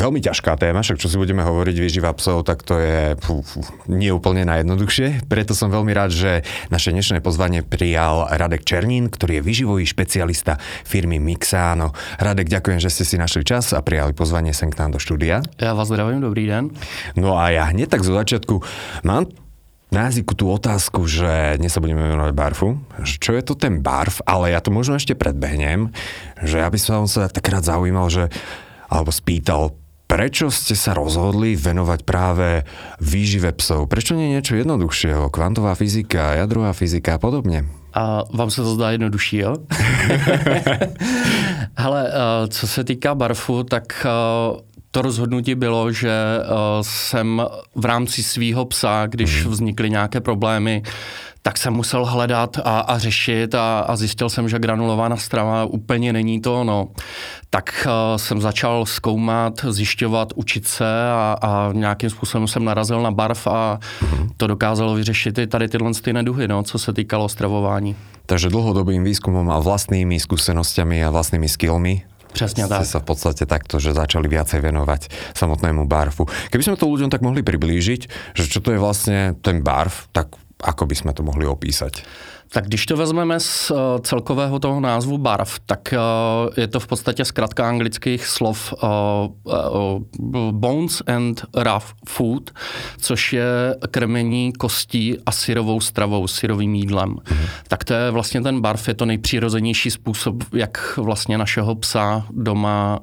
Veľmi ťažká téma, však čo si budeme hovoriť výživa psov, tak to je fú, fú, nie úplne najjednoduchšie. Preto som veľmi rád, že naše dnešné pozvanie prijal Radek Černín, ktorý je výživový špecialista firmy Mixáno. Radek, ďakujem, že ste si našli čas a prijali pozvanie sem k nám do štúdia. Ja vás zdravím, dobrý den. No a ja hneď tak zo začiatku mám na jazyku tú otázku, že dnes sa budeme venovať barfu, že čo je to ten barf, ale ja to možno ešte predbehnem, že ja by som sa tak rád zaujímal, že alebo spýtal, prečo ste sa rozhodli venovať práve výžive psov? Prečo nie niečo jednoduchšieho? Kvantová fyzika, jadrová fyzika a podobně? A vám se to zdá jednodušší, jo? Hele, eh, co se týká barfu, tak eh, to rozhodnutí bylo, že jsem v rámci svého psa, když mhm. vznikly nějaké problémy, tak jsem musel hledat a, a řešit a, a zjistil jsem, že granulovaná strava úplně není to ono. Tak uh, jsem začal zkoumat, zjišťovat, učit se a, a nějakým způsobem jsem narazil na barv a to dokázalo vyřešit i tady tyhle ty neduhy, no, co se týkalo stravování. Takže dlhodobým výzkumom a vlastnými skúsenostiami a vlastnými skillmi Přesně tak. sa v podstate takto, že začali viacej venovať samotnému barfu. Keby sme to ľuďom tak mohli priblížiť, že čo to je vlastne ten barf, tak ako by sme to mohli opísať? Tak když to vezmeme z uh, celkového toho názvu barv, tak uh, je to v podstatě zkratka anglických slov uh, bones and rough food, což je krmení kostí a syrovou stravou, syrovým jídlem. Mm. Tak to je vlastně ten barv, je to nejpřirozenější způsob, jak vlastně našeho psa doma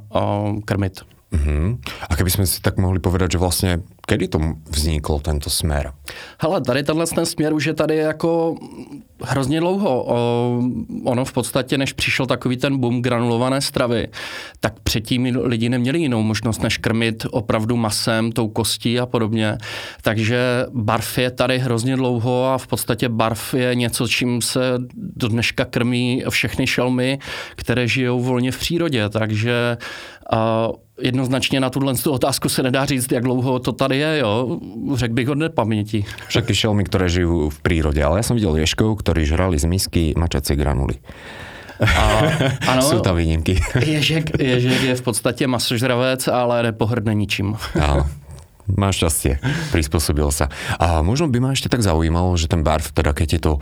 krmit. Uh-huh. A keby sme si tak mohli povedať, že vlastne kedy to vznikl tento smer? Hele, tady tenhle ten směr už je tady jako hrozně dlouho. O, ono v podstatě, než přišel takový ten boom granulované stravy, tak předtím lidi neměli jinou možnost, než krmit opravdu masem, tou kostí a podobně. Takže barv je tady hrozně dlouho a v podstatě barv je něco, čím se do dneška krmí všechny šelmy, které žijou volně v přírodě. Takže a jednoznačně na tuhle otázku se nedá říct, jak dlouho to tady je, jo. Řekl bych od nepaměti. Všetky šelmy, které žijí v přírodě, ale já jsem viděl ješkov, ktorí žrali z misky mačací granuly. A, ano, Jsou tam výnimky. ježek, ježek je v podstatě masožravec, ale nepohrdne ničím. Áno. Máš šťastie, prispôsobil sa. A možno by ma ešte tak zaujímalo, že ten barv, teda keď je to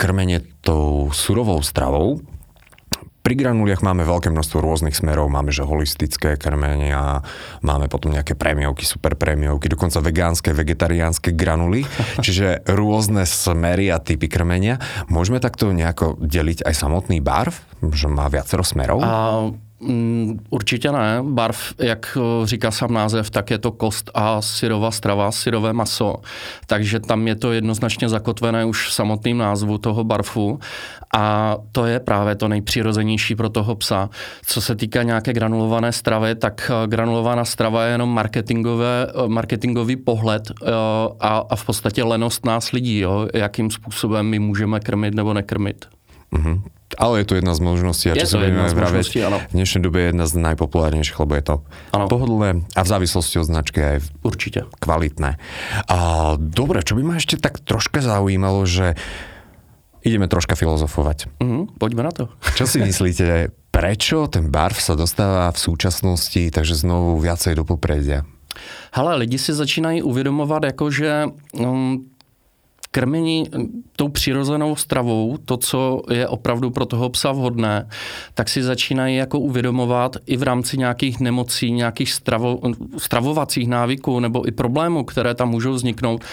krmenie tou surovou stravou, pri granuliach máme veľké množstvo rôznych smerov. Máme, že holistické krmenia, máme potom nejaké prémiovky, super prémiovky, dokonca vegánske, vegetariánske granuly, čiže rôzne smery a typy krmenia. Môžeme takto nejako deliť aj samotný barv, že má viacero smerov? A určitě ne. Barv, jak eh, říká sám název, tak je to kost a syrová strava, syrové maso. Takže tam je to jednoznačně zakotvené už v samotným názvu toho barfu. A to je právě to nejpřirozenější pro toho psa. Co se týká nějaké granulované stravy, tak eh, granulovaná strava je jenom marketingové, eh, marketingový pohled a, a v podstatě lenost nás lidí, jo, jakým způsobem my můžeme krmit nebo nekrmit. Mm-hmm. Ale je to jedna z možností. A je čo to jedna z možností, áno. V dnešnej dobe je jedna z najpopulárnejších, lebo je to ano. pohodlné a v závislosti od značky aj Určite. kvalitné. A dobre, čo by ma ešte tak troška zaujímalo, že ideme troška filozofovať. Mm, poďme na to. Čo si myslíte, prečo ten barv sa dostáva v súčasnosti takže znovu viacej do popredia? Hele, lidi si začínají uvědomovat, jako že um, krmení tou přirozenou stravou, to, co je opravdu pro toho psa vhodné, tak si začínají jako uvědomovat i v rámci nějakých nemocí, nějakých stravo, stravovacích návyků nebo i problémů, které tam můžou vzniknout,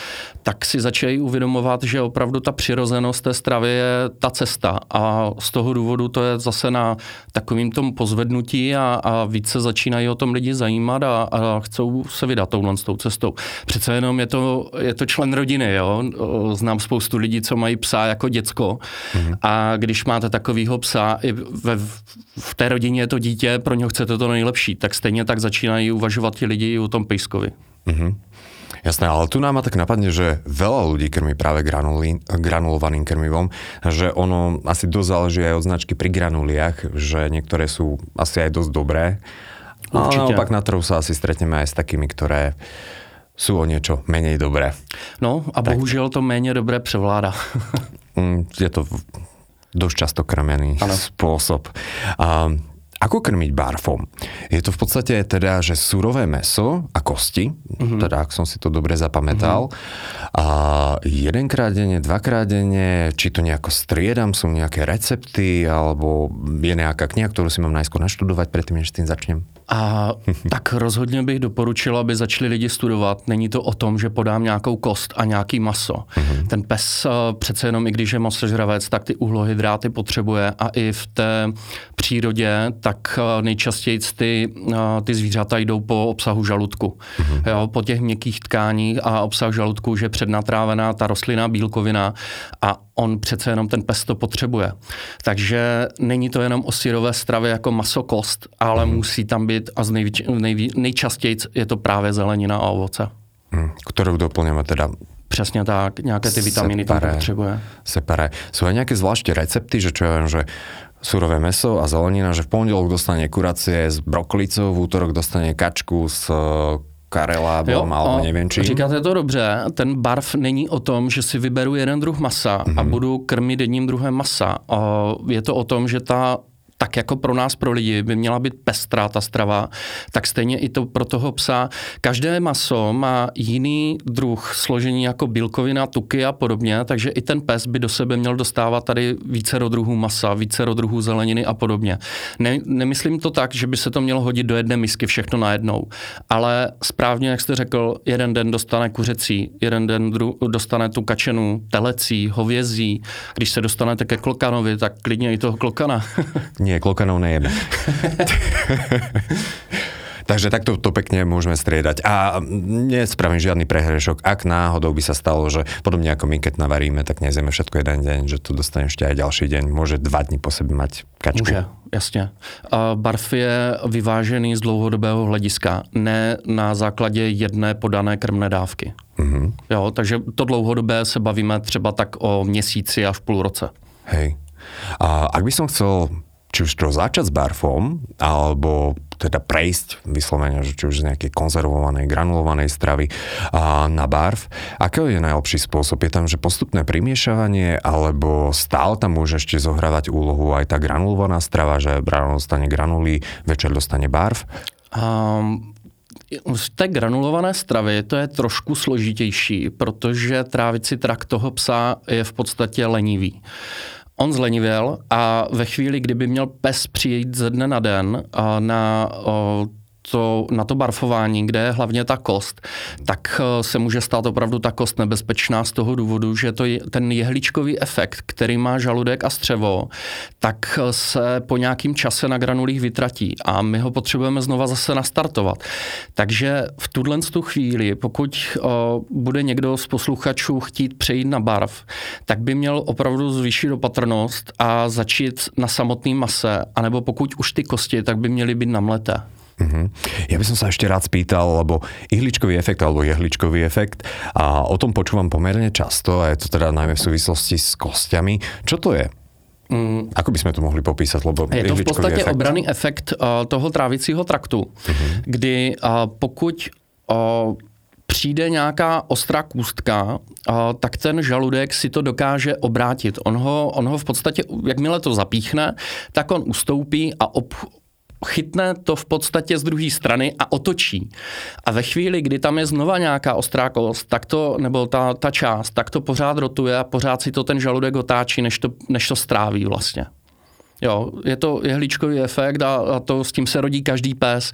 tak si začínají uvědomovat, že opravdu ta přirozenost té stravy je ta cesta a z toho důvodu to je zase na takovým tom pozvednutí a, a více začínají o tom lidi zajímat a, a chcou se vydat touhle s tou cestou. Přece jenom je to, je to člen rodiny, jo? Znám spoustu lidí, co mají psa jako děcko mm-hmm. a když máte takovýho psa, i ve, v té rodině je to dítě, pro něho chcete to nejlepší, tak stejně tak začínají uvažovat ti lidi i o tom pejskovi. Mm-hmm. Jasné, ale tu nám tak napadne, že veľa ľudí krmí práve granulí, granulovaným krmivom, že ono asi dosť záleží aj od značky pri granuliach, že niektoré sú asi aj dosť dobré. Určite. A naopak na trhu sa asi stretneme aj s takými, ktoré sú o niečo menej dobré. No a tak. bohužel to méně dobré převládá. Mm, je to dosť často krmený ano. spôsob. A ako krmiť barfom? Je to v podstate teda, že surové meso a kosti, mm-hmm. teda ak som si to dobre zapamätal, mm-hmm. a jedenkrát denne, dvakrát denne, či to nejako striedam, sú nejaké recepty, alebo je nejaká kniha, ktorú si mám najskôr naštudovať predtým, než s tým začnem? A tak rozhodně bych doporučil, aby začali lidi studovat. Není to o tom, že podám nějakou kost a nějaký maso. Mm-hmm. Ten pes eh, přece jenom, i když je masožravec, tak ty uhlohydráty potřebuje a i v té přírodě, tak eh, nejčastěji ty, eh, ty zvířata jdou po obsahu žaludku. Mm-hmm. Jo, po těch měkkých tkáních a obsah žaludku, že přednatrávená ta rostlina bílkovina a on přece jenom ten pes to potřebuje. Takže není to jenom o syrové stravě jako maso, kost, ale mm. musí tam být a z nejví, nejčastěji je to právě zelenina a ovoce. Mm, kterou doplňujeme teda Přesně tak, nějaké ty vitamíny tam potřebuje. Separé. Jsou nějaké zvláště recepty, že čo ja viem, že surové meso a zelenina, že v pondelok dostane kuracie s broklicou, v útorok dostane kačku s karelábom alebo nevím čím. Říkáte to dobře, ten barv není o tom, že si vyberu jeden druh masa mm-hmm. a mhm. budu krmit jedním druhem masa. Je to o tom, že ta tak jako pro nás, pro lidi, by měla být pestrá ta strava, tak stejně i to pro toho psa. Každé maso má jiný druh složení jako bílkovina, tuky a podobně, takže i ten pes by do sebe měl dostávat tady více druhů masa, více druhů zeleniny a podobně. Ne, nemyslím to tak, že by se to mělo hodit do jedné misky všechno najednou, ale správně, jak jste řekl, jeden den dostane kuřecí, jeden den dru, dostane tu kačenu, telecí, hovězí. Když se dostanete ke klokanovi, tak klidně i toho klokana. Nie, klokanov nejeme. Takže takto to pekne môžeme striedať. A nespravím žiadny prehrešok. Ak náhodou by sa stalo, že podobne ako my, keď navaríme, tak nezjeme všetko jeden deň, že tu dostane ešte aj ďalší deň. Môže dva dny po sebe mať kačku. Může, jasně. A barv je vyvážený z dlouhodobého hlediska, ne na základě jedné podané krmné dávky. Mm-hmm. Jo, takže to dlouhodobé se bavíme třeba tak o měsíci až půl roce. Hej. A ak by som chcel či už to začať s barfom, alebo teda prejsť vyslovene, že či už z nejakej konzervovanej, granulovanej stravy a na barf. Aký je najlepší spôsob? Je tam, že postupné primiešavanie, alebo stále tam môže ešte zohrávať úlohu aj tá granulovaná strava, že ráno dostane granuly, večer dostane barf? Um, z té granulované stravy to je trošku složitější, protože trávicí trakt toho psa je v podstatě lenivý. On zlenivěl a ve chvíli, kdyby měl pes přijít ze dne na den na to, na to barfování, kde je hlavně ta kost, tak eh, se může stát opravdu ta kost nebezpečná z toho důvodu, že to je ten jehličkový efekt, který má žaludek a střevo, tak eh, se po nějakým čase na granulích vytratí a my ho potřebujeme znova zase nastartovat. Takže v tuhle tu chvíli, pokud o, eh, bude někdo z posluchačů chtít přejít na barv, tak by měl opravdu zvýšit opatrnost a začít na samotný mase, anebo pokud už ty kosti, tak by měly být namleté. Uh-huh. Ja by som sa ešte rád spýtal, lebo ihličkový efekt alebo jehličkový efekt a o tom počúvam pomerne často a je to teda najmä v súvislosti s kostiami. Čo to je? Mm. Ako by sme to mohli popísať? Lebo je to v podstatě efekt... obraný efekt uh, toho trávicího traktu, uh-huh. kdy uh, pokud uh, přijde nějaká ostrá kůstka, tak ten žaludek si to dokáže obrátit. On ho, on ho v podstatě, jakmile to zapíchne, tak on ustoupí a ob, chytne to v podstatě z druhé strany a otočí. A ve chvíli, kdy tam je znova nějaká ostrá kost, tak to, nebo ta, ta část, tak to pořád rotuje a pořád si to ten žaludek otáčí, než to, než to stráví vlastně. Jo, je to jehličkový efekt a, a to s tím se rodí každý pes.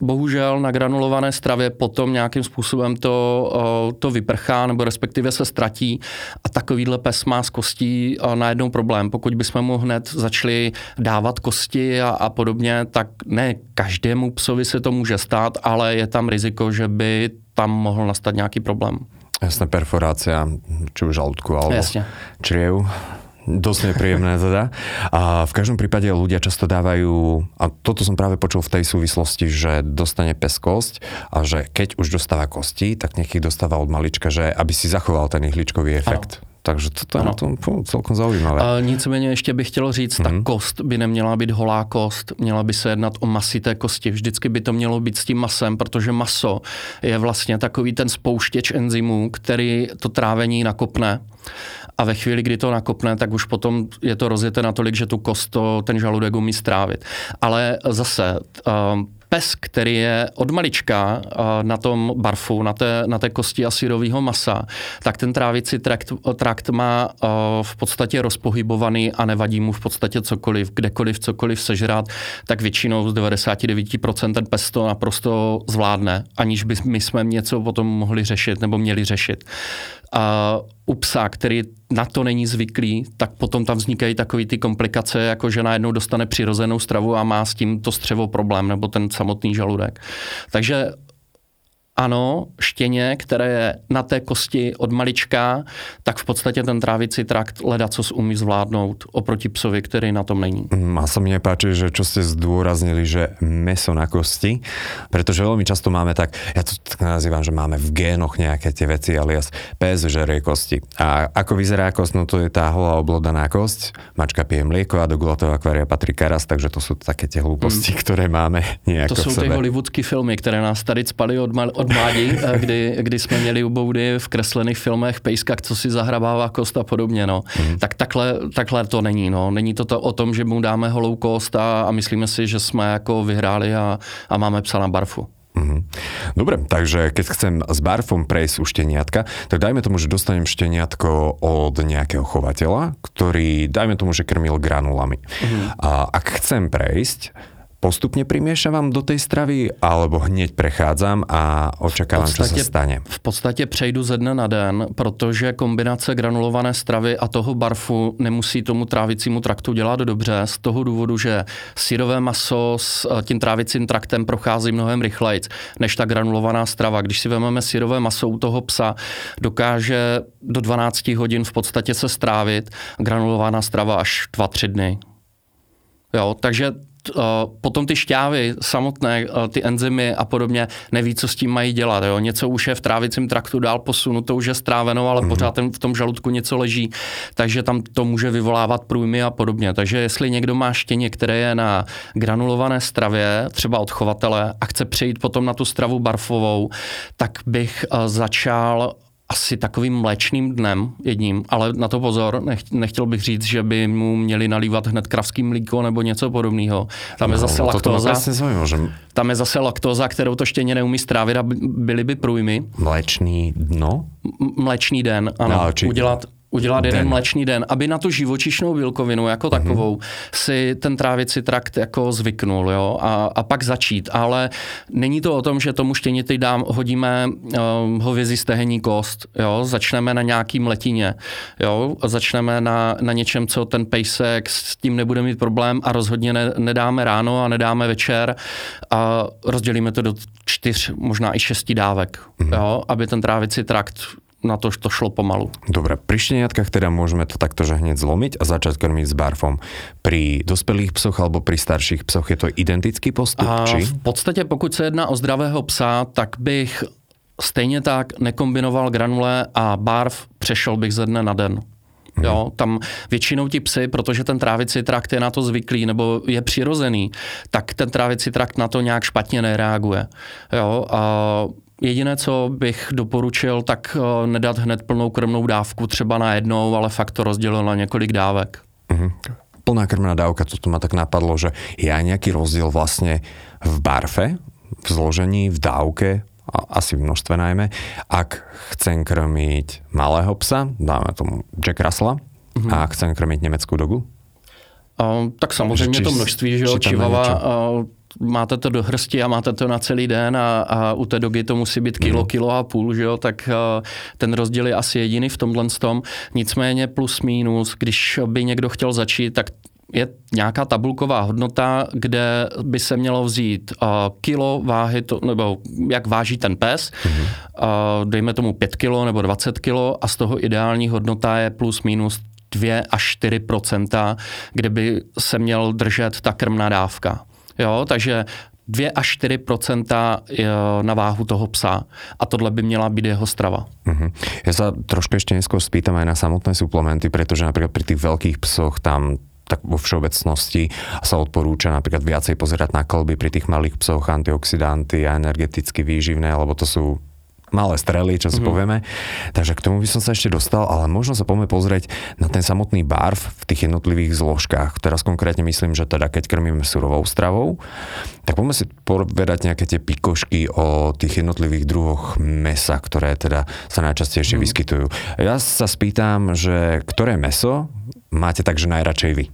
Bohužel na granulované stravě potom nějakým způsobem to, to vyprchá nebo respektive se ztratí a takovýhle pes má s kostí najednou problém. Pokud bychom mu hned začali dávat kosti a, a podobně, tak ne každému psovi se to může stát, ale je tam riziko, že by tam mohl nastat nějaký problém. Jasná perforácia, či už žalúdku alebo čriev. Dosť nepríjemné teda. A v každom prípade ľudia často dávajú, a toto som práve počul v tej súvislosti, že dostane pes kosť a že keď už dostáva kosti, tak nech ich dostáva od malička, že aby si zachoval ten ihličkový efekt. Takže to, to je na tom celkom zaujímavé. A nicméně ještě bych chtěl říct, ta kost by neměla být holá kost, měla by se jednat o masité kosti. Vždycky by to mělo být s tím masem, protože maso je vlastně takový ten spouštěč enzymů, který to trávení nakopne. A ve chvíli, kdy to nakopne, tak už potom je to rozjeté natolik, že tu kost to, ten žaludek umí strávit. Ale zase, pes, který je od malička na tom barfu, na té, na té kosti a syrového masa, tak ten trávicí trakt, trakt má v podstatě rozpohybovaný a nevadí mu v podstatě cokoliv, kdekoliv cokoliv sežrat, tak většinou z 99% ten pes to naprosto zvládne, aniž by my jsme něco potom mohli řešit nebo měli řešit. A u psa, který na to není zvyklý, tak potom tam vznikají takové ty komplikace, jako že najednou dostane přirozenou stravu a má s tím to střevo problém, nebo ten samotný žaludek. Takže ano, štěně, které je na té kosti od malička, tak v podstatě ten trávicí trakt leda co umí zvládnout oproti psovi, který na tom není. Mm, a sa mne páči, že čo ste zdôraznili, že meso na kosti, pretože veľmi často máme tak, ja to tak nazývam, že máme v génoch nejaké tie veci, alias pes žerie kosti. A ako vyzerá kost, no to je tá holá oblodaná kosť, mačka pije mlieko a do gulatého akvária patrí karas, takže to sú také tie hlúposti, mm. ktoré máme nejako To jsou ty hollywoodské filmy, které nás tady spali od, mal, od mládí, eh, kdy, kdy jsme měli u Boudy v kreslených filmech pejska, co si zahrabává kost a podobně. No. Mm. Tak takhle, takhle to není. No. Není to, to o tom, že mu dáme holou kost a, a myslíme si, že jsme jako vyhráli a, a máme psa na barfu. Mm-hmm. Dobre, takže keď chcem s barfom prejsť u šteniatka, tak dajme tomu, že dostanem šteniatko od nejakého chovateľa, ktorý, dajme tomu, že krmil granulami. Mm-hmm. A ak chcem prejsť, postupne primiešavam do tej stravy, alebo hneď prechádzam a očakávam, podstatě, čo sa stane? V podstatě přejdu ze dne na den, protože kombinace granulované stravy a toho barfu nemusí tomu trávicímu traktu dělat dobře, z toho důvodu, že syrové maso s eh, tím trávicím traktem prochází mnohem rychleji než ta granulovaná strava. Když si vezmeme syrové maso u toho psa, dokáže do 12 hodin v podstatě se strávit, granulovaná strava až 2-3 dny. Jo, takže potom ty šťávy samotné, ty enzymy a podobně neví, co s tím mají dělat. Jo. Něco už je v trávicím traktu dál posunuto, už je stráveno, ale mm. pořád ten, v tom žaludku něco leží, takže tam to může vyvolávat průjmy a podobně. Takže jestli někdo má štěně, které je na granulované stravě, třeba od chovatele, a chce přejít potom na tu stravu barfovou, tak bych začal asi takovým mléčným dnem jedním, ale na to pozor, nech, nechtěl bych říct, že by mu měli nalívat hned kravský mlíko nebo něco podobného. Tam je no, zase laktóza. Tam je zase laktóza, kterou to štěně neumí strávit a byly by průjmy. Mléčný dno? M- mléčný den, ano. No, či... Udělat udělat den. jeden mlečný den, aby na tu živočišnou bílkovinu jako mm-hmm. takovou si ten trávicí trakt jako zvyknul, jo, a, a pak začít. Ale není to o tom, že tomu štěnity dám, hodíme uh, hovězí stehenní kost, jo, začneme na nějakým letině, jo, začneme na, na něčem, co ten pejsek s tím nebude mít problém a rozhodně ne, nedáme ráno a nedáme večer a rozdělíme to do čtyř, možná i šesti dávek, mm-hmm. jo, aby ten trávicí trakt na to, to šlo pomalu. Dobre, pri šteniatkách teda môžeme to takto že hneď zlomiť a začať krmiť s barfom. Pri dospelých psoch alebo pri starších psoch je to identický postup? A či? V podstatě, pokud se jedná o zdravého psa, tak bych stejně tak nekombinoval granule a barv přešel bych ze dne na den. Mhm. Jo, tam většinou ti psy, protože ten trávicí trakt je na to zvyklý nebo je přirozený, tak ten trávicí trakt na to nějak špatně nereaguje. Jo, a Jediné, co bych doporučil, tak eh, nedat hned plnou krmnou dávku třeba na jednou, ale fakt to rozdělil na několik dávek. Mm-hmm. Plná krmná dávka, to ma tak napadlo, že je aj nejaký rozdiel vlastne v barfe, v zložení, v dávke, asi v množstve najmä, ak chcem krmiť malého psa, dáme tomu Jack Russella, mm-hmm. a chcem krmiť nemeckú dogu? Uh, tak samozřejmě či, to množství, že jo, Čivava, uh, máte to do hrsti a máte to na celý den a, a u té dogy to musí být kilo, mhm. kilo a půl, že jo, tak uh, ten rozdíl je asi jediný v tomhle tom. Nicméně plus minus, když by někdo chtěl začít, tak je nějaká tabulková hodnota, kde by se mělo vzít uh, kilo váhy, to, nebo jak váží ten pes, mm-hmm. uh, dejme tomu 5 kilo nebo 20 kilo a z toho ideální hodnota je plus minus 2 až 4% kde by se měl držet ta krmná dávka. Jo, takže 2 až 4% na váhu toho psa. A tohle by měla být jeho strava. Uh-huh. Ja sa trošku ešte neskôr spýtam aj na samotné suplementy, pretože napríklad pri tých veľkých psoch tam tak vo všeobecnosti sa odporúča napríklad viacej pozerať na kolby pri tých malých psoch, antioxidanty a energeticky výživné, lebo to sú malé strely, čo si mm-hmm. povieme. Takže k tomu by som sa ešte dostal, ale možno sa poďme pozrieť na ten samotný barv v tých jednotlivých zložkách. Teraz konkrétne myslím, že teda keď krmíme surovou stravou, tak poďme si povedať nejaké tie pikošky o tých jednotlivých druhoch mesa, ktoré teda sa najčastejšie mm. vyskytujú. Ja sa spýtam, že ktoré meso máte takže najradšej vy?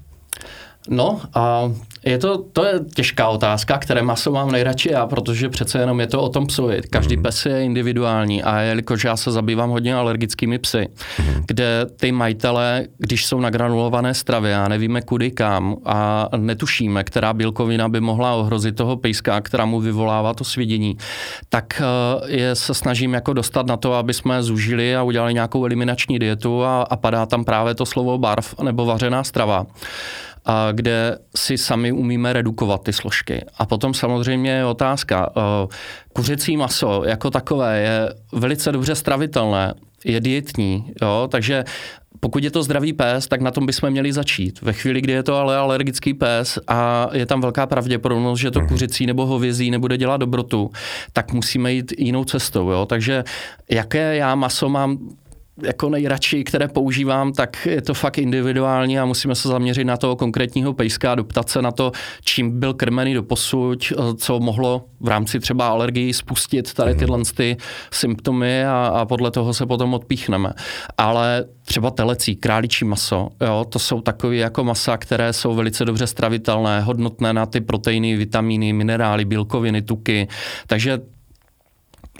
No, a je to, to je těžká otázka, které maso mám nejradši já, protože přece jenom je to o tom psovi. Každý mm. pes je individuální a jelikož já se zabývám hodně alergickými psy, mm. kde ty majitele, když jsou na granulované stravě a nevíme kudy kam a netušíme, která bílkovina by mohla ohrozit toho pejska, která mu vyvolává to svědění, tak eh, je se snažím jako dostat na to, aby jsme zužili a udělali nějakou eliminační dietu a, a padá tam právě to slovo barv nebo vařená strava a kde si sami umíme redukovat ty složky. A potom samozřejmě je otázka. Eh, kuřecí maso jako takové je velice dobře stravitelné, je dietní, jo? takže pokud je to zdravý pes, tak na tom bychom měli začít. Ve chvíli, kdy je to ale alergický pes a je tam velká pravděpodobnost, že to mhm. kuřecí nebo hovězí nebude dělat dobrotu, tak musíme jít jinou cestou. Jo? Takže jaké já maso mám jako nejradši, které používám, tak je to fakt individuální a musíme se zaměřit na toho konkrétního pejska a doptat se na to, čím byl krmený do posuť, co mohlo v rámci třeba alergii spustit tady mhm. tyhle ty symptomy a, a podle toho se potom odpíchneme. Ale třeba telecí, králičí maso, jo, to jsou takové jako masa, které jsou velice dobře stravitelné, hodnotné na ty proteiny, vitamíny, minerály, bílkoviny, tuky. Takže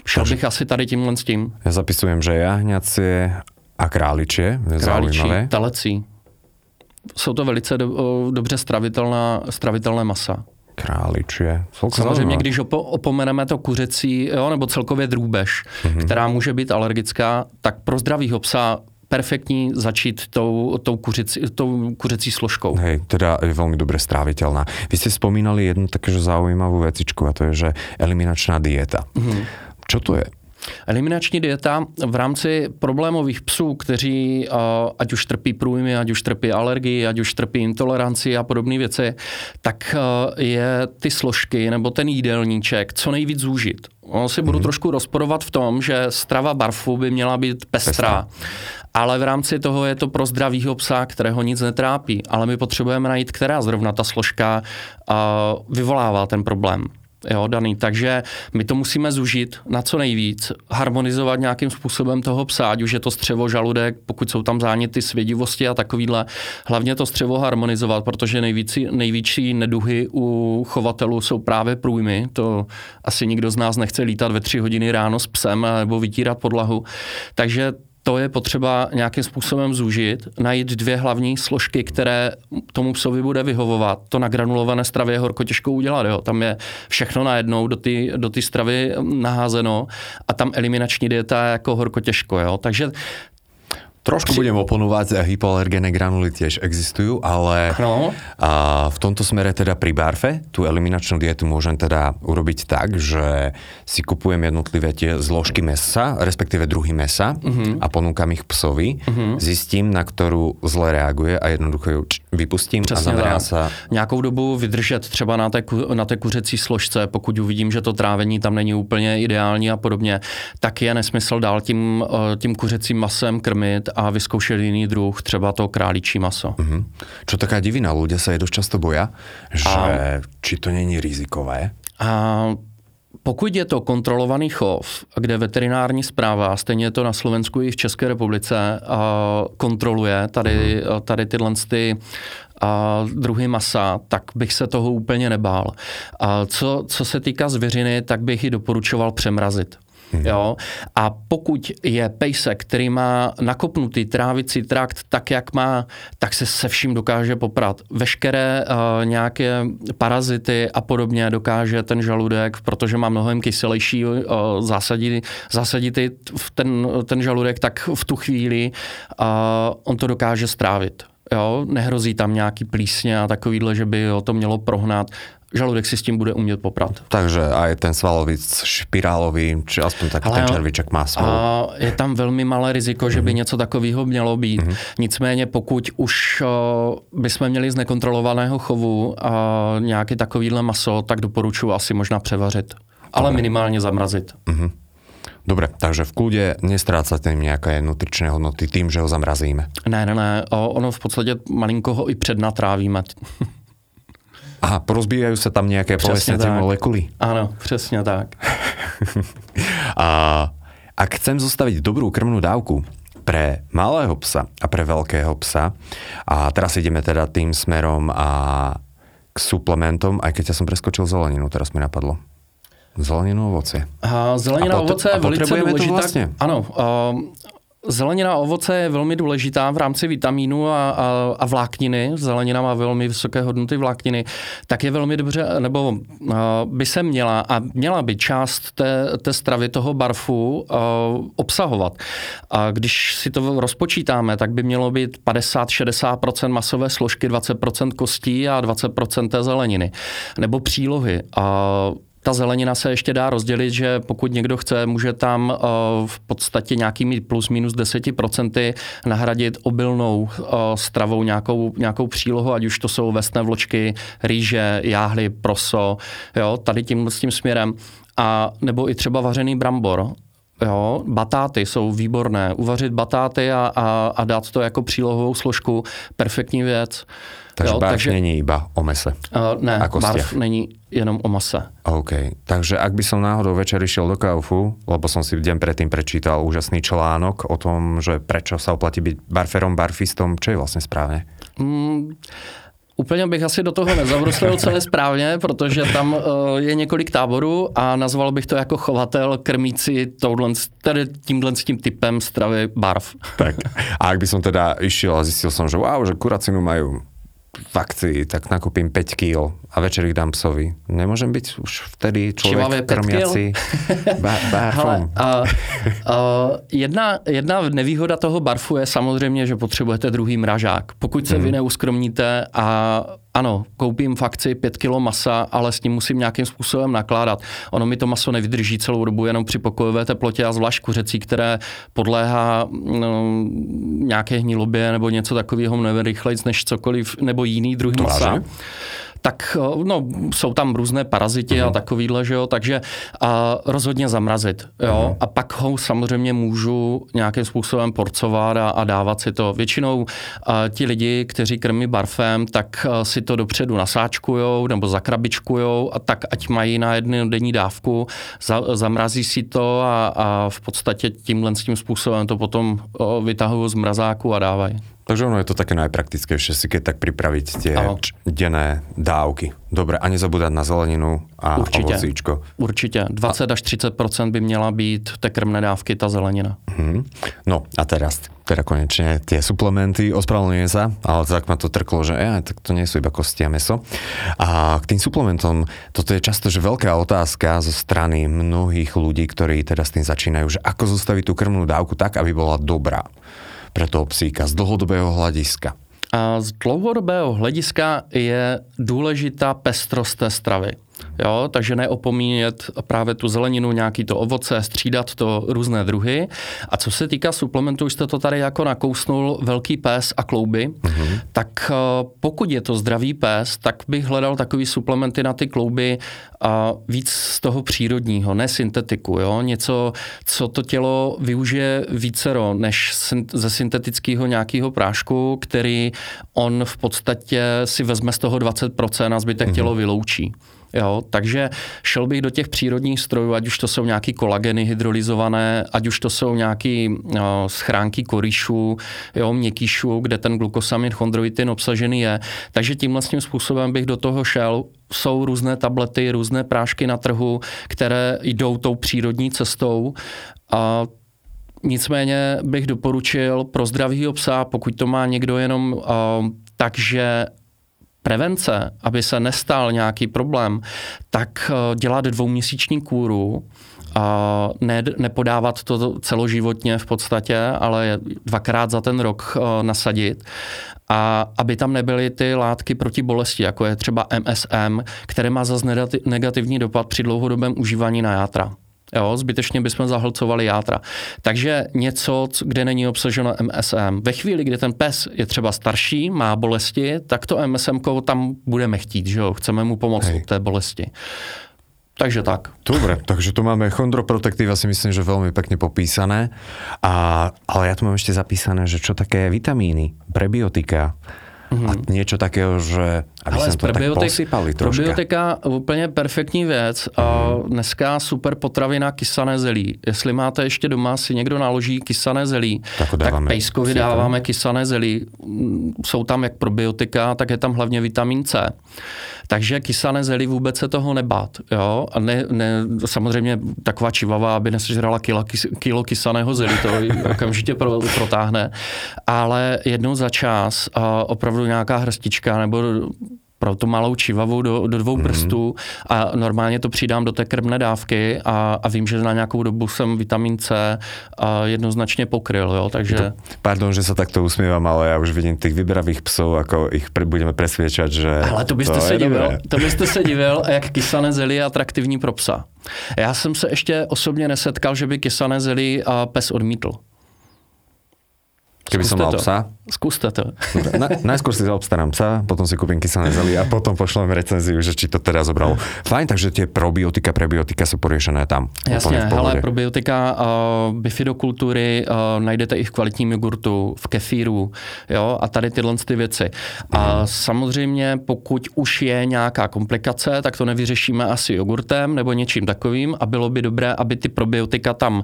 Šel bych asi tady tímhle s tím. Já zapisujem, že jahňacie a králičie. Králičí, telecí. Jsou to velice do, dobře stravitelná, stravitelné masa. Králičie. Samozřejmě, když opo, opomeneme to kuřecí, jo, nebo celkově drůbež, mm-hmm. která může být alergická, tak pro zdravýho psa perfektní začít tou, tou, kuřici, tou kuřecí složkou. Hej, teda je veľmi dobre stráviteľná. Vy ste spomínali jednu takéže zaujímavú vecičku a to je, že eliminačná dieta. Mm-hmm. Čo to je? Eliminační dieta v rámci problémových psů, kteří ať už trpí průjmy, ať už trpí alergii, ať už trpí intoleranci a podobné věci, tak je ty složky nebo ten jídelníček co nejvíc zúžit. On si budu mm-hmm. trošku rozporovat v tom, že strava barfu by měla být pestrá. pestrá. Ale v rámci toho je to pro zdravýho psa, kterého nic netrápí. Ale my potřebujeme najít, která zrovna ta složka uh, vyvolává ten problém jo, daný. Takže my to musíme zužit na co nejvíc, harmonizovat nějakým způsobem toho psa, ať už je to střevo, žaludek, pokud jsou tam záněty svědivosti a takovýhle. Hlavně to střevo harmonizovat, protože nejvící, největší neduhy u chovatelů jsou právě průjmy. To asi nikdo z nás nechce lítat ve tři hodiny ráno s psem nebo vytírat podlahu. Takže to je potřeba nějakým způsobem zúžit, najít dvě hlavní složky, které tomu psovi bude vyhovovat. To na granulované stravě je horko těžko udělat. Jo. Tam je všechno najednou do ty, do ty stravy naházeno a tam eliminační dieta je jako horko těžko. Jo. Takže Trošku budem oponovať, hypoalergénne granuly tiež existujú, ale no. a v tomto smere teda pri barfe tú eliminačnú dietu môžem teda urobiť tak, že si kupujem jednotlivé tie zložky mesa, respektíve druhy mesa uh-huh. a ponúkam ich psovi, uh-huh. zistím, na ktorú zle reaguje a jednoducho ju vypustím Přesně a sa... Nějakou dobu vydržet třeba na té, na té kuřecí složce, pokud uvidím, že to trávení tam není úplně ideální a podobně, tak je nesmysl dál tím, eh, tím kuřecím masem krmit a vyzkoušet jiný druh, třeba to králičí maso. Mm-hmm. Čo taká divina, ľudia sa je dosť často boja, že a... či to není rizikové? A pokud je to kontrolovaný chov, kde veterinární zpráva, stejně je to na Slovensku i v České republice, kontroluje tady, mm. tady tyhle ty a druhy masa, tak bych se toho úplně nebál. A co, co se týká zvěřiny, tak bych ji doporučoval přemrazit Hmm. Jo? A pokud je pejsek, který má nakopnutý trávicí trakt tak, jak má, tak se se vším dokáže poprat. Veškeré uh, nějaké parazity a podobně dokáže ten žaludek, protože má mnohem kyselější uh, zásadí, zásadity v ten, ten žaludek, tak v tu chvíli uh, on to dokáže strávit. Jo, nehrozí tam nějaký plísně a takovýhle, že by ho to mělo prohnat žaludek si s tím bude umět poprat. Takže aj ten svalovic špirálový, či aspoň tak ten červiček má svou. A je tam velmi malé riziko, že by mm-hmm. něco takového mělo být. Mm-hmm. Nicméně pokud už uh, bychom měli z nekontrolovaného chovu uh, nějaký takovýhle maso, tak doporučuji asi možná převařit. Ale Dobre. minimálně zamrazit. Mm-hmm. Dobre, takže v kľude nestrácate tým nejaké nutričné hodnoty tým, že ho zamrazíme. Ne, ne, ne. Ono v podstatě malinko ho i přednatrávíme. Aha, porozbíjajú sa tam nejaké povedzme molekuly. Áno, presne tak. a ak chcem zostaviť dobrú krmnú dávku pre malého psa a pre veľkého psa, a teraz ideme teda tým smerom a k suplementom, aj keď ja som preskočil zeleninu, teraz mi napadlo. Zeleninu, ovoce. A zelenina, a pot- ovoce je velice důležitá. Vlastně? Ano, uh, Zelenina a ovoce je velmi důležitá v rámci vitamínu a, a, a vlákniny. Zelenina má velmi vysoké hodnoty vlákniny. Tak je velmi dobře, nebo uh, by se měla a měla by část té, té stravy toho barfu uh, obsahovat. A když si to rozpočítáme, tak by mělo být 50-60% masové složky, 20% kostí a 20% té zeleniny. Nebo přílohy. Uh, ta zelenina se ještě dá rozdělit, že pokud někdo chce, může tam uh, v podstatě nějakými plus minus 10% nahradit obilnou uh, stravou nějakou, nějakou přílohu, ať už to jsou vesné vločky, rýže, jáhly, proso, jo, tady tím, s tím směrem. A nebo i třeba vařený brambor, Jo, batáty jsou výborné. Uvařit batáty a, a, a dát to jako přílohovou složku, perfektní věc. Takže jo, barv takže, není iba o mese. Uh, ne, a barv není jenom o mase. OK. Takže ak by som náhodou večer išiel do Kaufu, lebo som si deň predtým prečítal úžasný článok o tom, že prečo sa oplatí byť barferom, barfistom, čo je vlastne správne? Mm, Úplně bych asi do toho nezabruslil celé správně, protože tam uh, je několik táborů a nazval bych to jako chovatel krmící touhle, tedy tímhle s tím typem stravy barv. Tak. A ak by som teda išiel a zistil som, že wow, že kuracinu majú v akcii, tak nakúpim 5 kg a večer ich dám psovi. Nemôžem byť už vtedy člověk krmiaci barfom. a, a, jedna, jedna nevýhoda toho barfu je samozřejmě, že potřebujete druhý mražák. Pokud se mm. vy neuskromníte a ano, koupím v akci 5 kg masa, ale s ním musím nějakým způsobem nakládat. Ono mi to maso nevydrží celou dobu jenom při pokojové teplotě a zvlášť kuřecí, které podléhá no, nějaké hnilobě nebo něco takového mnohem rychleji než cokoliv, nebo jiný druh masa. Tak eh, no, jsou tam různé parazity uh-huh. a mhm. takovýhle, že jo, takže a rozhodně zamrazit, jo, uh-huh. a pak ho samozřejmě můžu nějakým způsobem porcovat a, a dávat si to. Většinou a, ti lidi, kteří krmí barfem, tak a, si to dopředu nasáčkujou nebo zakrabičkujou a tak ať mají na jednu denní dávku, za, zamrazí si to a, a v podstatě tímhle tím způsobem to potom vytahují z mrazáku a dávají. Takže ono je to také najpraktickejšie si keď tak pripraviť tie denné dávky. Dobre, a nezabúdať na zeleninu a Určitě. ovocíčko. Určitě. 20 a... až 30% by měla být té krmné dávky, ta zelenina. Hmm. No a teraz, teda konečne tie suplementy, ospravedlňujem sa, ale tak ma to trklo, že ja, tak to nie sú iba kosti a meso. A k tým suplementom, toto je často že veľká otázka zo strany mnohých ľudí, ktorí teda s tým začínajú, že ako zostaviť tú krmnú dávku tak, aby bola dobrá pre toho psíka z dlhodobého hlediska? A z dlouhodobého hlediska je důležitá pestrost té stravy. Jo, takže neopomíjet právě tu zeleninu, nějaký to ovoce, střídat to různé druhy. A co se týká suplementů, jste to tady jako nakousnul velký pes a klouby, mm-hmm. tak eh, pokud je to zdravý pes, tak bych hledal takový suplementy na ty klouby a víc z toho přírodního, ne syntetiku. Jo? Něco, co to tělo využije vícero než ze syntetického nějakého prášku, který on v podstatě si vezme z toho 20% a zbytek mm-hmm. tělo vyloučí. Jo, takže šel bych do těch přírodních strojů, ať už to jsou nějaký kolageny hydrolyzované, ať už to jsou nějaké no, schránky korišů, jo, měkýšů, kde ten glukosamid chondroitin obsažený je. Takže tímhle tím způsobem bych do toho šel jsou různé tablety, různé prášky na trhu, které jdou tou přírodní cestou a Nicméně bych doporučil pro zdravýho psa, pokud to má někdo jenom uh, takže prevence, aby se nestal nějaký problém, tak uh, dělat dvouměsíční kůru, a ne, nepodávat to celoživotně v podstatě, ale dvakrát za ten rok uh, nasadit a aby tam nebyly ty látky proti bolesti, jako je třeba MSM, které má zase negativní dopad při dlouhodobém užívání na játra. Jo, zbytečně bychom zahlcovali játra. Takže něco, kde není obsaženo MSM. Ve chvíli, kdy ten pes je třeba starší, má bolesti, tak to MSM tam budeme chtít, že jo? Chceme mu pomoct Hej. od té bolesti. Takže tak. Dobre, takže tu máme chondroprotektíva si myslím, že veľmi pekne popísané. A, ale ja tu mám ešte zapísané, že čo také vitamíny, prebiotika, Mm-hmm. A niečo takého, že aby Ale to tak posypali troška. Probiotika úplně perfektní věc. Mm. A dneska super potravina kysané zelí. Jestli máte ještě doma, si někdo naloží kysané zelí, tak, tak pejskovi dáváme kysané zelí. Jsou tam jak probiotika, tak je tam hlavně vitamin C. Takže kysané zelí vůbec se toho nebát. Jo? A ne, ne, samozřejmě taková čivava, aby nesežrala kilo, kilo kysaného zelí, to okamžitě pro, protáhne. Ale jednou za čas a opravdu nějaká hrstička nebo pro tu malou čivavu do, do dvou mm. prstů a normálně to přidám do té krmné dávky a, a vím, že na nějakou dobu jsem vitamin C a jednoznačně pokryl, jo, takže... Pardon, že se takto usmívám, ale já už vidím těch vybravých psů, jako ich budeme presvědčat, že... Ale to byste to se divil, to byste se divil, jak kysané zelí je atraktivní pro psa. Já jsem se ještě osobně nesetkal, že by kysané zelí pes odmítl. Keby som mal to. psa? Skúste to. Na, najskôr si zaobstarám psa, potom si kúpim kyselé zely a potom pošlem recenziu, že či to teda zobralo. Fajn, takže tie probiotika, prebiotika sú poriešené tam. Jasně, ale probiotika, uh, bifidokultury uh, najdete i v kvalitním jogurtu, v kefíru, jo, a tady tyhle ty věci. A mm. samozřejmě, pokud už je nějaká komplikace, tak to nevyřešíme asi jogurtem nebo něčím takovým a bylo by dobré, aby ty probiotika tam uh,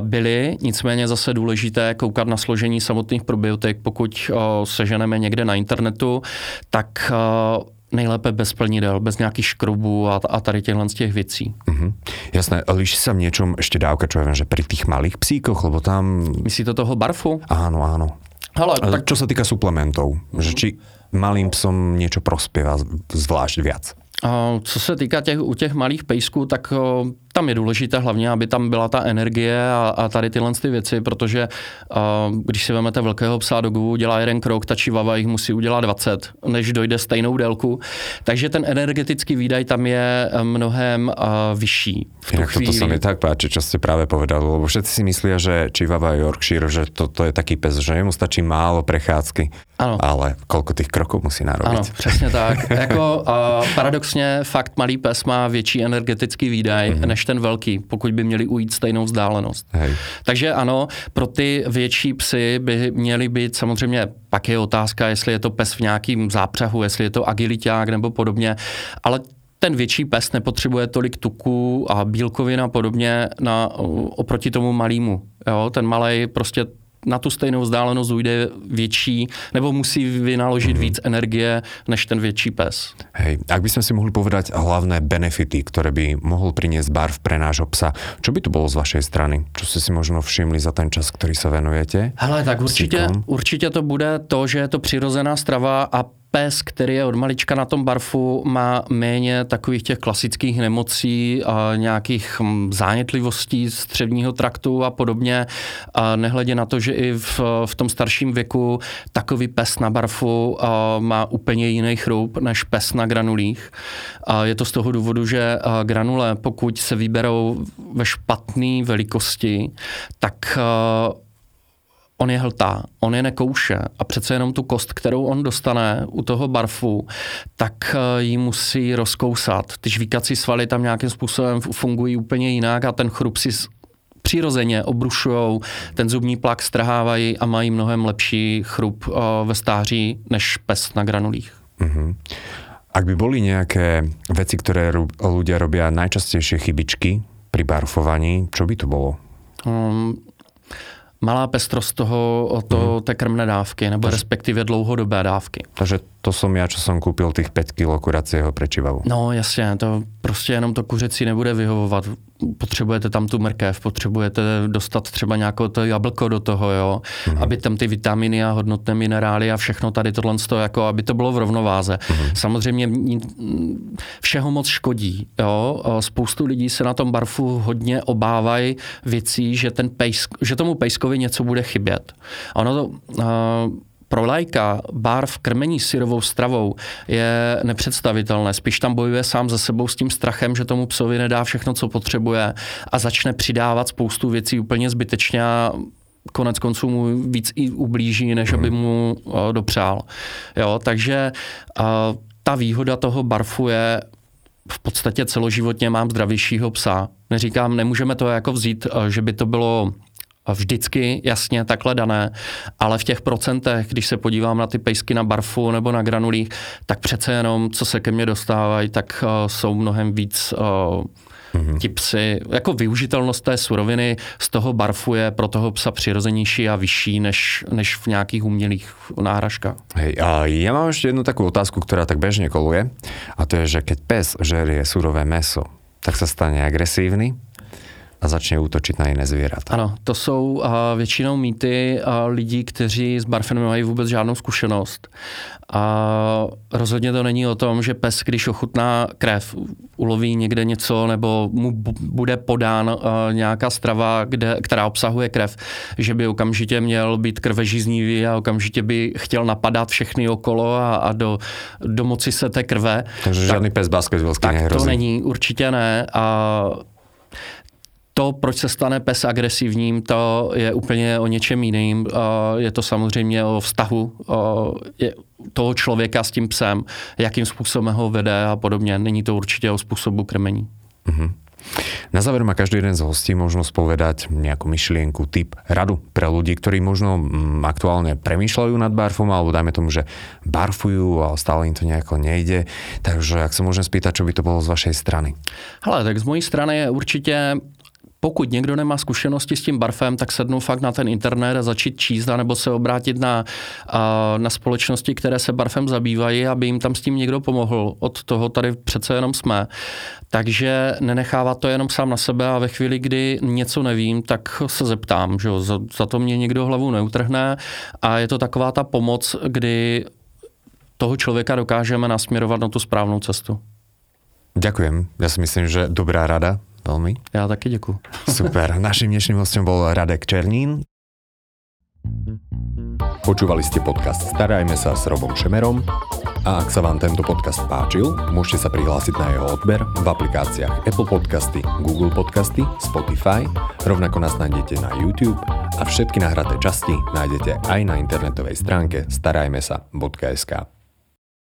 byly, nicméně zase důležité koukat na složení složení samotných probiotik, pokud o, seženeme někde na internetu, tak o, nejlépe bez plnidel, bez nějakých škrubů a, a tady těchhle z těch věcí. Mm-hmm. Jasné, líši sa v něčem ještě dávka, čo viem, že pri tých malých psíkoch, lebo tam... Myslíte toho barfu? Áno, áno. Hele, tak... Čo sa týka suplementov, mm-hmm. že či malým psom niečo prospěvá zvlášť viac? Co se týká těch, u těch malých pejsků, tak tam je důležité hlavně, aby tam byla ta energie a, a tady tyhle ty věci, protože uh, když si vezmete velkého psa dogu, dělá jeden krok, ta čivava jich musí udělat 20, než dojde stejnou délku. Takže ten energetický výdaj tam je mnohem uh, vyšší. V Inak toto sa mi tak páči, čo ste práve povedali, lebo všetci si myslia, že Čivava Yorkshire, že to, to je taký pes, že mu stačí málo prechádzky. Ano. Ale koľko těch kroků musí narobiť. Ano, přesně tak. jako, uh, paradoxně fakt malý pes má větší energetický výdaj mm-hmm. než ten velký, pokud by měli ujít stejnou vzdálenost. Hej. Takže ano, pro ty větší psy by měly být samozřejmě, pak je otázka, jestli je to pes v nějakým zápřehu, jestli je to agiliták nebo podobně, ale ten větší pes nepotřebuje tolik tuku a bílkovin a podobně na, oproti tomu malému. Jo? Ten malý prostě na tu stejnou vzdálenost ujde větší, nebo musí vynaložit mm. víc energie než ten větší pes. Hej, ak by sme si mohli povedať hlavné benefity, ktoré by mohol priniesť barv pre nášho psa, čo by to bolo z vašej strany? Čo ste si možno všimli za ten čas, ktorý sa venujete? Hele, tak určitě, určitě to bude to, že je to přirozená strava a pes, který je od malička na tom barfu, má méně takových těch klasických nemocí, a nějakých hm, zánětlivostí střevního traktu a podobně. A nehledě na to, že i v, v tom starším věku takový pes na barfu má úplně jiný chrup než pes na granulích. A je to z toho důvodu, že granule, pokud se vyberou ve špatné velikosti, tak on je hltá, on je nekouše a přece jenom tu kost, kterou on dostane u toho barfu, tak eh, ji musí rozkousat. Ty žvíkací svaly tam nějakým způsobem fungují úplně jinak a ten chrup si přirozeně obrušují, ten zubní plak strhávají a mají mnohem lepší chrup eh, ve stáří než pes na granulích. Mm-hmm. Ak by boli nejaké veci, ktoré ľudia robia najčastejšie chybičky pri barfovaní, čo by to bolo? Um, malá pestrost toho, to, mm. té krmné dávky, nebo respektive dlouhodobé dávky. Takže to som ja, čo som kúpil tých 5 kg kuracieho prečivavu. No jasně, to prostě jenom to kuřecí nebude vyhovovat. Potřebujete tam tu mrkev, potřebujete dostat třeba nějaké to jablko do toho, jo, mm-hmm. aby tam ty vitaminy a hodnotné minerály a všechno tady tohle, jako aby to bylo v rovnováze. Mm-hmm. Samozřejmě všeho moc škodí, jo. Spoustu lidí se na tom barfu hodně obávají věcí, že, ten pejsk, že tomu pejskovi něco bude chybět. A ono to, uh, pro lajka barv krmení syrovou stravou je nepředstavitelné. Spíš tam bojuje sám za sebou s tím strachem, že tomu psovi nedá všechno, co potřebuje a začne přidávat spoustu věcí úplně zbytečně a konec konců mu víc i ublíží, než aby mu uh, dopřál. Jo, takže uh, ta výhoda toho barfu je v podstatě celoživotně mám zdravějšího psa. Neříkám, nemůžeme to jako vzít, že by to bylo vždycky jasně takhle dané, ale v těch procentech, když se podívám na ty pejsky na barfu nebo na granulích, tak přece jenom, co se ke mně dostávají, tak uh, jsou mnohem víc uh, mm-hmm. ti psy, jako využitelnost té suroviny z toho barfu je pro toho psa přirozenější a vyšší než, než v nějakých umělých náhražkách. Hej, a ja mám ešte jednu takú otázku, ktorá tak bežne koluje a to je, že keď pes žerie surové meso, tak sa stane agresívny a začne útočit na jiné zvířata. Ano, to jsou uh, většinou mýty uh, lidí, kteří s barfem nemají vůbec žádnou zkušenost. A rozhodně to není o tom, že pes, když ochutná krev, uloví někde něco nebo mu bude podán uh, nějaká strava, kde, která obsahuje krev, že by okamžitě měl být krvežíznivý a okamžitě by chtěl napadat všechny okolo a, a do, domoci se té krve. Takže tak, žádný pes basketbalský tak nehrozí. to není, určitě ne. A to, proč se stane pes agresivním, to je úplně o něčem jiným. Je to samozřejmě o vztahu toho člověka s tím psem, jakým způsobem ho vede a podobně. Není to určitě o způsobu krmení. Mm-hmm. Na záver má každý jeden z hostí možnosť povedať nejakú myšlienku, typ, radu pre ľudí, ktorí možno mm, aktuálne premýšľajú nad barfom, alebo dajme tomu, že barfujú a stále im to nejako nejde. Takže ak sa môžem spýtať, čo by to bolo z vašej strany? Hele, tak z mojej strany je určitě pokud někdo nemá zkušenosti s tím barfem, tak sednou fakt na ten internet a začít číst, nebo se obrátit na, na společnosti, které se barfem zabývají, aby jim tam s tím někdo pomohl. Od toho tady přece jenom jsme. Takže nenechávat to jenom sám na sebe a ve chvíli, kdy něco nevím, tak se zeptám. Že Za, za to mě někdo hlavu neutrhne a je to taková ta pomoc, kdy toho člověka dokážeme nasměrovat na tu správnou cestu. Ďakujem. Ja si myslím, že dobrá rada veľmi. Ja taky děkuji. Super. Naším dnešným hostom bol Radek Černín. Počúvali ste podcast Starajme sa s Robom Šemerom a ak sa vám tento podcast páčil, môžete sa prihlásiť na jeho odber v aplikáciách Apple Podcasty, Google Podcasty, Spotify, rovnako nás nájdete na YouTube a všetky nahraté časti nájdete aj na internetovej stránke starajmesa.sk.